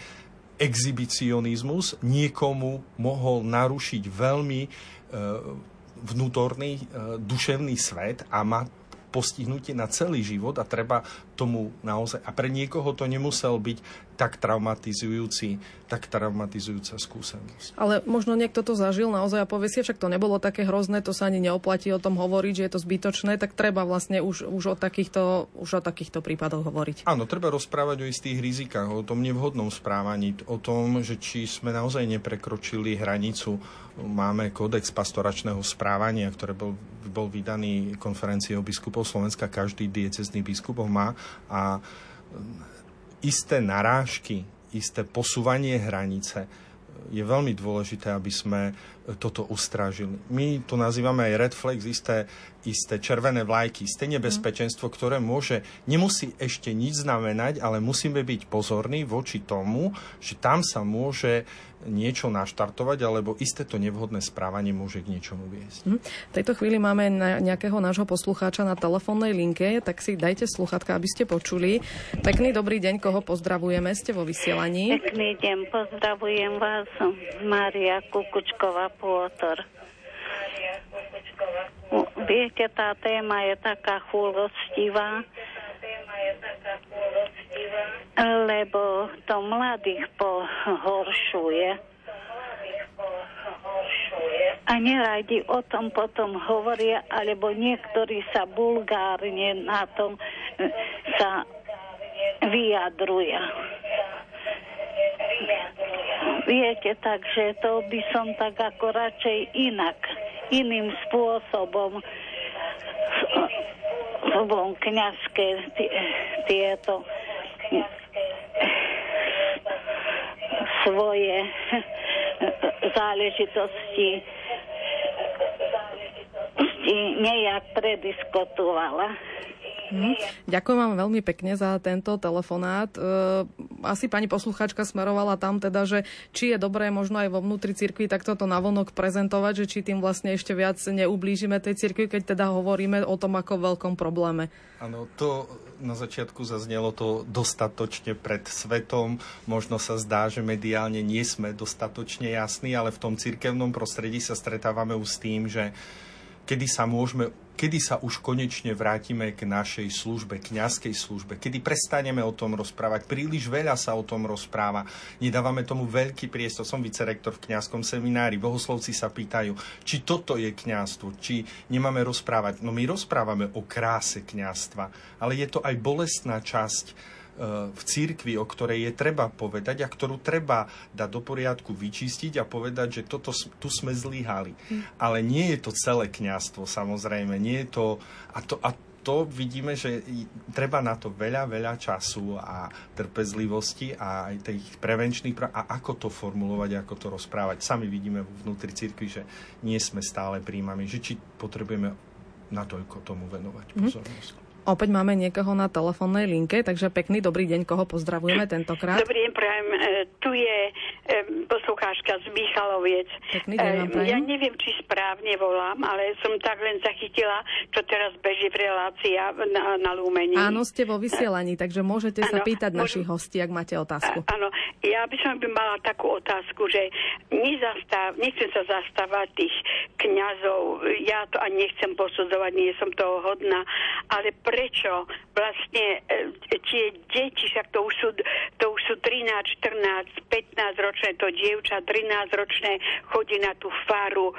Speaker 3: exhibicionizmus niekomu mohol narušiť veľmi e, vnútorný e, duševný svet a má postihnutie na celý život a treba tomu naozaj... A pre niekoho to nemusel byť tak traumatizujúci, tak traumatizujúca skúsenosť.
Speaker 1: Ale možno niekto to zažil naozaj a povie si, však to nebolo také hrozné, to sa ani neoplatí o tom hovoriť, že je to zbytočné, tak treba vlastne už, už, o, takýchto, už o takýchto prípadoch hovoriť.
Speaker 3: Áno, treba rozprávať o istých rizikách, o tom nevhodnom správaní, o tom, že či sme naozaj neprekročili hranicu. Máme kódex pastoračného správania, ktorý bol, bol vydaný konferenciou biskupov Slovenska, každý diecezný biskupov má a isté narážky, isté posúvanie hranice je veľmi dôležité, aby sme toto ustrážili. My to nazývame aj red flags, isté, isté červené vlajky, isté nebezpečenstvo, ktoré môže, nemusí ešte nič znamenať, ale musíme byť pozorní voči tomu, že tam sa môže niečo naštartovať, alebo isté to nevhodné správanie môže k niečomu viesť.
Speaker 1: Hm. V tejto chvíli máme na nejakého nášho poslucháča na telefónnej linke, tak si dajte sluchatka, aby ste počuli. Pekný dobrý deň, koho pozdravujeme, ste vo vysielaní.
Speaker 5: Pekný deň, pozdravujem vás, Mária Kukučková Pôtor. Viete, tá téma je taká chulostivá, lebo to mladých pohoršuje. A neradi o tom potom hovoria, alebo niektorí sa bulgárne na tom e, sa vyjadruja. Viete, takže to by som tak ako radšej inak, iným spôsobom von kniazské tieto svoje záležitosti nejak prediskutovala.
Speaker 1: Mm. Ďakujem vám veľmi pekne za tento telefonát. Asi pani poslucháčka smerovala tam teda, že či je dobré možno aj vo vnútri cirkvi takto to navonok prezentovať, že či tým vlastne ešte viac neublížime tej cirkvi, keď teda hovoríme o tom ako veľkom probléme.
Speaker 3: Áno, to na začiatku zaznelo to dostatočne pred svetom. Možno sa zdá, že mediálne nie sme dostatočne jasní, ale v tom cirkevnom prostredí sa stretávame už s tým, že kedy sa môžeme kedy sa už konečne vrátime k našej službe, kňazskej službe, kedy prestaneme o tom rozprávať. Príliš veľa sa o tom rozpráva. Nedávame tomu veľký priestor. Som vicerektor v kňazskom seminári. Bohoslovci sa pýtajú, či toto je kňazstvo, či nemáme rozprávať. No my rozprávame o kráse kňazstva, ale je to aj bolestná časť v církvi, o ktorej je treba povedať a ktorú treba dať do poriadku, vyčistiť a povedať, že toto, tu sme zlyhali. Mm. Ale nie je to celé kňastvo, samozrejme. Nie je to, a to, a to vidíme, že treba na to veľa, veľa času a trpezlivosti a aj tých prevenčných práv a ako to formulovať, ako to rozprávať. Sami vidíme vnútri cirkvi, že nie sme stále príjmami, že či potrebujeme natoľko tomu venovať mhm. pozornosť. Mm.
Speaker 1: Opäť máme niekoho na telefónnej linke, takže pekný dobrý deň, koho pozdravujeme tentokrát.
Speaker 6: Dobrý deň, prajem. E, tu je poslucháčka z Michaloviec. Ja neviem, či správne volám, ale som tak len zachytila, čo teraz beží v relácii na, na Lúmení.
Speaker 1: Áno, ste vo vysielaní, takže môžete sa pýtať môžem... našich hostí, ak máte otázku.
Speaker 6: Áno, ja by som by mala takú otázku, že nezastav, nechcem sa zastávať tých kňazov, ja to ani nechcem posudzovať, nie som toho hodná, ale prečo vlastne e, tie deti, však to už sú, to už sú 13, 14, 15 ročné, to dievča 13 ročné chodí na tú faru e,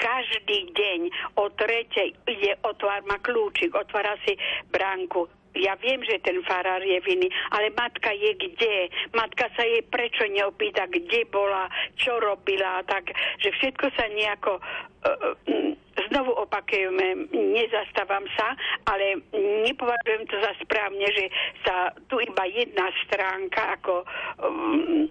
Speaker 6: každý deň o tretej ide, otvár, má kľúčik, otvára si bránku, ja viem, že ten farár je vinný, ale matka je kde? Matka sa jej prečo neopýta, kde bola, čo robila, tak, že všetko sa nejako uh, znovu opakujeme, nezastávam sa, ale nepovažujem to za správne, že sa tu iba jedna stránka ako um,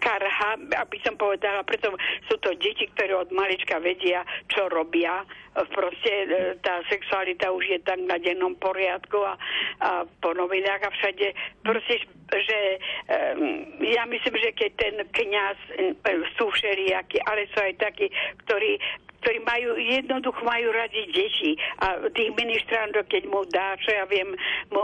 Speaker 6: karha, aby som povedala, preto sú to deti, ktoré od malička vedia, čo robia. Proste e, tá sexualita už je tak na dennom poriadku a, a po novinách a všade. Proste, že um, ja myslím, že keď ten um, sú všelijakí, ale sú aj takí, ktorí ktorí majú, jednoducho majú radi deti a tých ministrantov, keď mu dá, čo ja viem, mu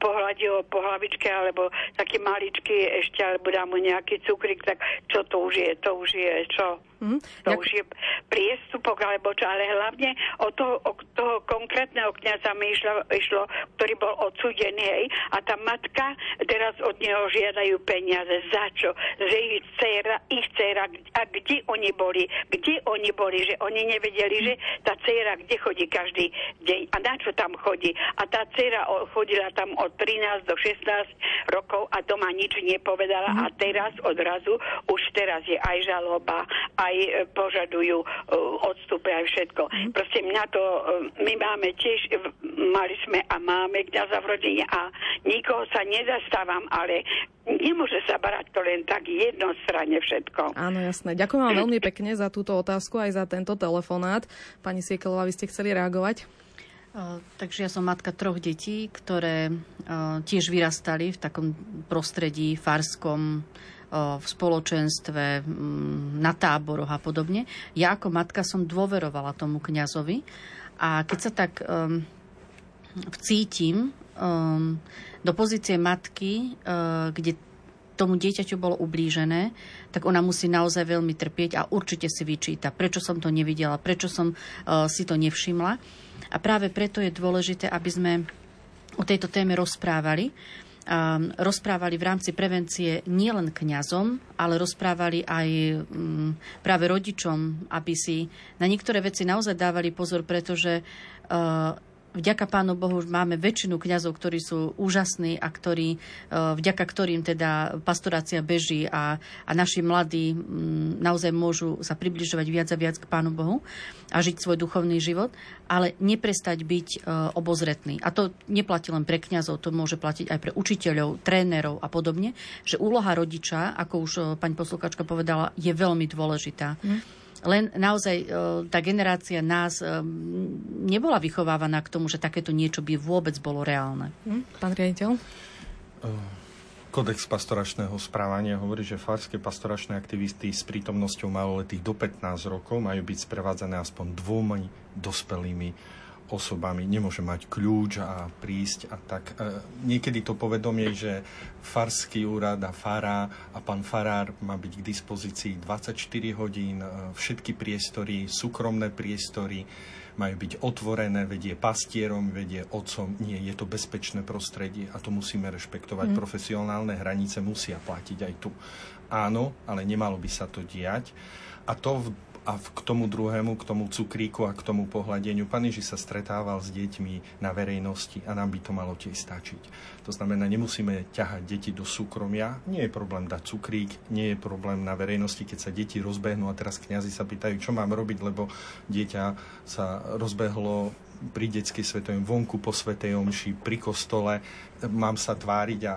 Speaker 6: pohľadí ho po alebo taký maličký ešte, alebo dá mu nejaký cukrik, tak čo to už je, to už je, čo? Mm, to jak... už je priestupok, alebo čo, ale hlavne od toho, od toho konkrétneho kniaza mi išlo, išlo, ktorý bol odsúdený, hej, a tá matka teraz od neho žiadajú peniaze. Za čo? Že ich dcera, ich dcera, a kde oni boli? Kde oni boli? Že oni nevedeli, že tá dcera kde chodí každý deň a na čo tam chodí. A tá dcera chodila tam od 13 do 16 rokov a doma nič nepovedala mm. a teraz odrazu, už teraz je aj žaloba, aj e, požadujú uh, odstupe, aj všetko. Mm. Proste mňa to, uh, my máme tiež, mali sme a máme kniaza v rodine a nikoho sa nezastávam, ale nemôže sa barať to len tak jednostranne všetko.
Speaker 1: Áno, jasné. Ďakujem vám veľmi pekne za túto otázku aj za tento telefonát. Pani Siekelová, vy ste chceli reagovať?
Speaker 2: Takže ja som matka troch detí, ktoré tiež vyrastali v takom prostredí farskom, v spoločenstve, na táboroch a podobne. Ja ako matka som dôverovala tomu kňazovi a keď sa tak um, vcítim um, do pozície matky, uh, kde tomu dieťaťu bolo ublížené, tak ona musí naozaj veľmi trpieť a určite si vyčíta, prečo som to nevidela, prečo som uh, si to nevšimla. A práve preto je dôležité, aby sme o tejto téme rozprávali. A rozprávali v rámci prevencie nielen kňazom, ale rozprávali aj um, práve rodičom, aby si na niektoré veci naozaj dávali pozor, pretože uh, vďaka Pánu Bohu máme väčšinu kňazov, ktorí sú úžasní a ktorí, e, vďaka ktorým teda pastorácia beží a, a naši mladí naozaj môžu sa približovať viac a viac k Pánu Bohu a žiť svoj duchovný život, ale neprestať byť e, obozretný. A to neplatí len pre kňazov, to môže platiť aj pre učiteľov, trénerov a podobne, že úloha rodiča, ako už e, pani posluchačka povedala, je veľmi dôležitá. Mm len naozaj e, tá generácia nás e, nebola vychovávaná k tomu, že takéto niečo by vôbec bolo reálne.
Speaker 1: Hm? Pán riaditeľ? E,
Speaker 3: Kodex pastoračného správania hovorí, že farské pastoračné aktivisty s prítomnosťou maloletých do 15 rokov majú byť sprevádzané aspoň dvomi dospelými osobami, nemôže mať kľúč a prísť a tak. E, niekedy to povedomie, že farský úrad a fara a pán farár má byť k dispozícii 24 hodín, e, všetky priestory, súkromné priestory majú byť otvorené, vedie pastierom, vedie otcom. Nie, je to bezpečné prostredie a to musíme rešpektovať. Mm. Profesionálne hranice musia platiť aj tu. Áno, ale nemalo by sa to diať. A to v a k tomu druhému, k tomu cukríku a k tomu pohľadeniu. Pán Ježiš sa stretával s deťmi na verejnosti a nám by to malo tiež stačiť. To znamená, nemusíme ťahať deti do súkromia. Nie je problém dať cukrík, nie je problém na verejnosti, keď sa deti rozbehnú a teraz kňazi sa pýtajú, čo mám robiť, lebo dieťa sa rozbehlo pri detskej svetovej vonku po svetej omši, pri kostole, mám sa tváriť a,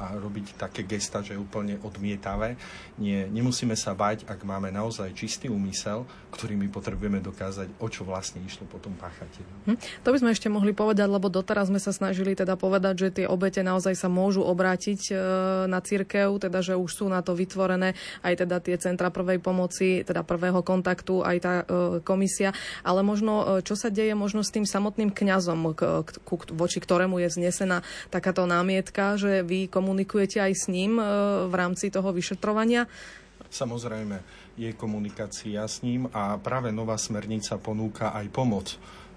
Speaker 3: a robiť také gesta, že je úplne odmietavé. Nie, nemusíme sa bať, ak máme naozaj čistý úmysel, ktorý my potrebujeme dokázať, o čo vlastne išlo potom páchateľu.
Speaker 1: Hm. To by sme ešte mohli povedať, lebo doteraz sme sa snažili teda povedať, že tie obete naozaj sa môžu obrátiť e, na církev, teda že už sú na to vytvorené aj teda tie centra prvej pomoci, teda prvého kontaktu, aj tá e, komisia. Ale možno, e, čo sa deje možno s tým samotným kňazom, voči ktorému je znesená takáto námietka, že vy komunikujete aj s ním e, v rámci toho vyšetrovania?
Speaker 3: Samozrejme, je komunikácia s ním a práve nová smernica ponúka aj pomoc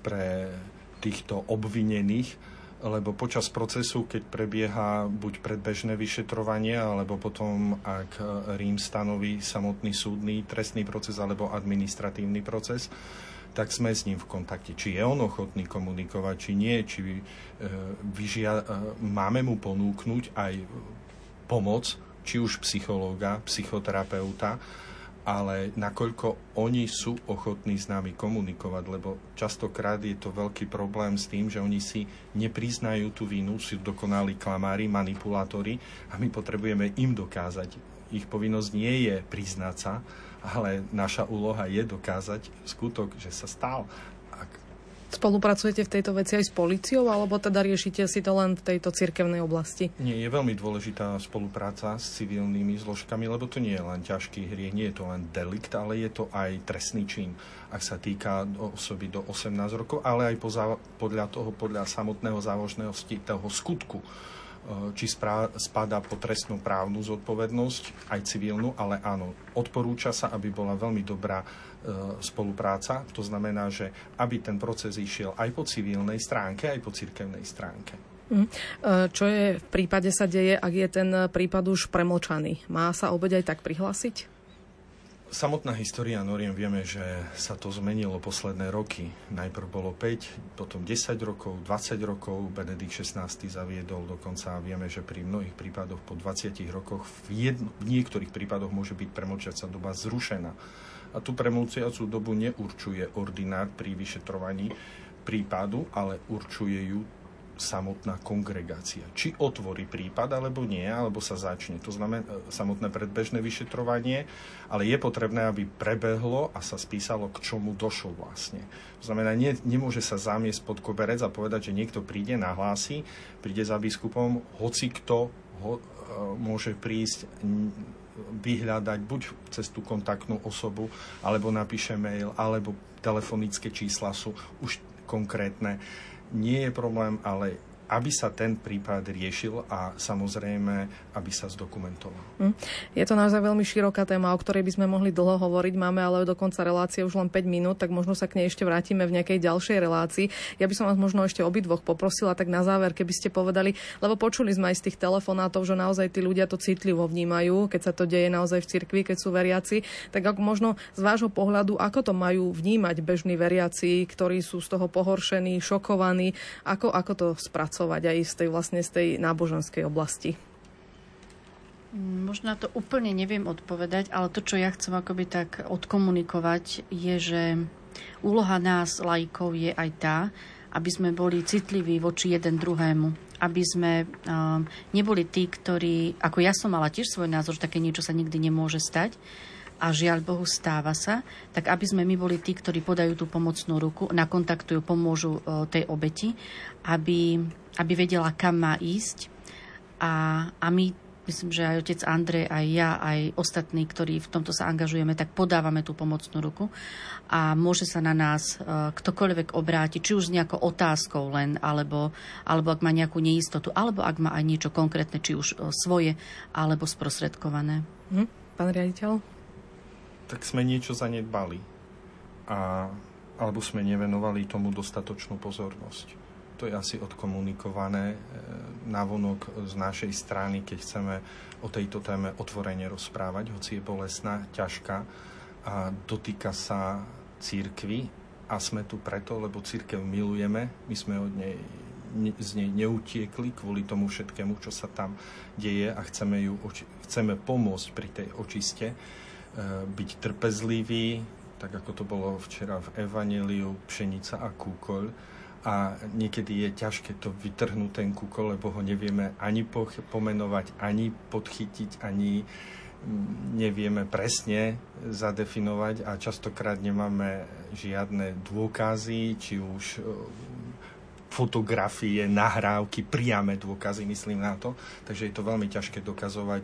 Speaker 3: pre týchto obvinených, lebo počas procesu, keď prebieha buď predbežné vyšetrovanie, alebo potom, ak Rím stanoví samotný súdny trestný proces alebo administratívny proces, tak sme s ním v kontakte. Či je on ochotný komunikovať, či nie, či e, vyžia, e, máme mu ponúknuť aj pomoc, či už psychológa, psychoterapeuta, ale nakoľko oni sú ochotní s nami komunikovať, lebo častokrát je to veľký problém s tým, že oni si nepriznajú tú vinu, sú dokonalí klamári, manipulátori a my potrebujeme im dokázať. Ich povinnosť nie je priznať sa, ale naša úloha je dokázať skutok, že sa stal. Ak...
Speaker 1: Spolupracujete v tejto veci aj s policiou, alebo teda riešite si to len v tejto cirkevnej oblasti?
Speaker 3: Nie, je veľmi dôležitá spolupráca s civilnými zložkami, lebo to nie je len ťažký hriech, nie je to len delikt, ale je to aj trestný čin, ak sa týka osoby do 18 rokov, ale aj podľa toho, podľa samotného závožného toho skutku či spadá po trestnú právnu zodpovednosť, aj civilnú, ale áno, odporúča sa, aby bola veľmi dobrá spolupráca. To znamená, že aby ten proces išiel aj po civilnej stránke, aj po cirkevnej stránke.
Speaker 1: Mhm. Čo je v prípade sa deje, ak je ten prípad už premlčaný? Má sa obeď aj tak prihlásiť?
Speaker 3: Samotná história noriem vieme, že sa to zmenilo posledné roky. Najprv bolo 5, potom 10 rokov, 20 rokov. Benedikt XVI zaviedol dokonca a vieme, že pri mnohých prípadoch po 20 rokoch v, jedno, v niektorých prípadoch môže byť premlčiaca doba zrušená. A tú premlčiacu dobu neurčuje ordinár pri vyšetrovaní prípadu, ale určuje ju samotná kongregácia. Či otvorí prípad, alebo nie, alebo sa začne. To znamená e, samotné predbežné vyšetrovanie, ale je potrebné, aby prebehlo a sa spísalo, k čomu došlo vlastne. To znamená, nie, nemôže sa zamiesť pod koberec a povedať, že niekto príde, nahlási, príde za biskupom, hoci kto ho, e, môže prísť vyhľadať buď cez tú kontaktnú osobu, alebo napíše mail, alebo telefonické čísla sú už konkrétne nie je problém, ale aby sa ten prípad riešil a samozrejme, aby sa zdokumentoval. Hm.
Speaker 1: Je to naozaj veľmi široká téma, o ktorej by sme mohli dlho hovoriť. Máme ale do konca relácie už len 5 minút, tak možno sa k nej ešte vrátime v nejakej ďalšej relácii. Ja by som vás možno ešte obidvoch poprosila, tak na záver, keby ste povedali, lebo počuli sme aj z tých telefonátov, že naozaj tí ľudia to citlivo vnímajú, keď sa to deje naozaj v cirkvi, keď sú veriaci, tak ako možno z vášho pohľadu, ako to majú vnímať bežní veriaci, ktorí sú z toho pohoršení, šokovaní, ako, ako to spracovať? Pracovať aj z tej, vlastne z tej náboženskej oblasti?
Speaker 2: Možno na to úplne neviem odpovedať, ale to, čo ja chcem akoby tak odkomunikovať, je, že úloha nás, lajkov, je aj tá, aby sme boli citliví voči jeden druhému. Aby sme um, neboli tí, ktorí, ako ja som mala tiež svoj názor, že také niečo sa nikdy nemôže stať, a žiaľ Bohu stáva sa, tak aby sme my boli tí, ktorí podajú tú pomocnú ruku, nakontaktujú, pomôžu tej obeti, aby, aby vedela, kam má ísť. A, a my, myslím, že aj otec Andrej, aj ja, aj ostatní, ktorí v tomto sa angažujeme, tak podávame tú pomocnú ruku a môže sa na nás ktokoľvek obrátiť, či už s nejakou otázkou len, alebo, alebo ak má nejakú neistotu, alebo ak má aj niečo konkrétne, či už svoje, alebo sprostredkované.
Speaker 1: Hm, pán riaditeľ?
Speaker 3: Tak sme niečo zanedbali. A, alebo sme nevenovali tomu dostatočnú pozornosť. To je asi odkomunikované e, navonok z našej strany, keď chceme o tejto téme otvorene rozprávať, hoci je bolestná, ťažká a dotýka sa církvy a sme tu preto, lebo církev milujeme, my sme od nej z nej neutiekli kvôli tomu všetkému, čo sa tam deje a chceme, ju, chceme pomôcť pri tej očiste byť trpezlivý, tak ako to bolo včera v Evangeliu, pšenica a kúkoľ. A niekedy je ťažké to vytrhnúť ten kúkol, lebo ho nevieme ani pomenovať, ani podchytiť, ani mm, nevieme presne zadefinovať a častokrát nemáme žiadne dôkazy, či už e, fotografie, nahrávky, priame dôkazy, myslím na to. Takže je to veľmi ťažké dokazovať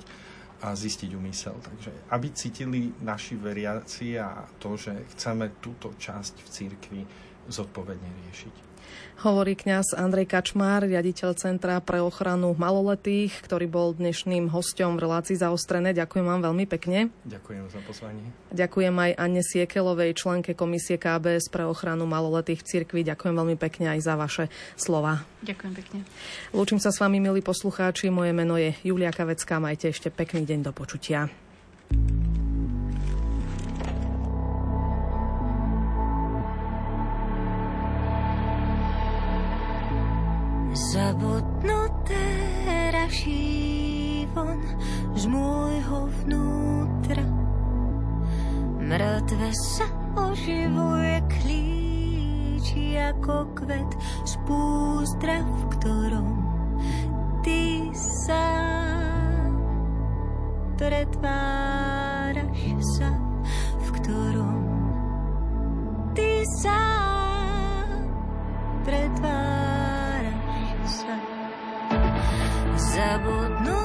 Speaker 3: a zistiť umysel. Takže aby cítili naši veriaci a to, že chceme túto časť v cirkvi zodpovedne riešiť.
Speaker 1: Hovorí kňaz Andrej Kačmár, riaditeľ Centra pre ochranu maloletých, ktorý bol dnešným hostom v relácii zaostrené. Ďakujem vám veľmi pekne.
Speaker 3: Ďakujem za pozvanie.
Speaker 1: Ďakujem aj Anne Siekelovej, členke komisie KBS pre ochranu maloletých v cirkvi. Ďakujem veľmi pekne aj za vaše slova.
Speaker 2: Ďakujem pekne.
Speaker 1: Lúčim sa s vami, milí poslucháči. Moje meno je Julia Kavecká. Majte ešte pekný deň do počutia. Zabudnuté raší von z môjho vnútra. Mŕtve sa oživuje klíči ako kvet z púzdra, v ktorom ty sa pretváraš sa, v ktorom ty sa pretváraš zabudnuté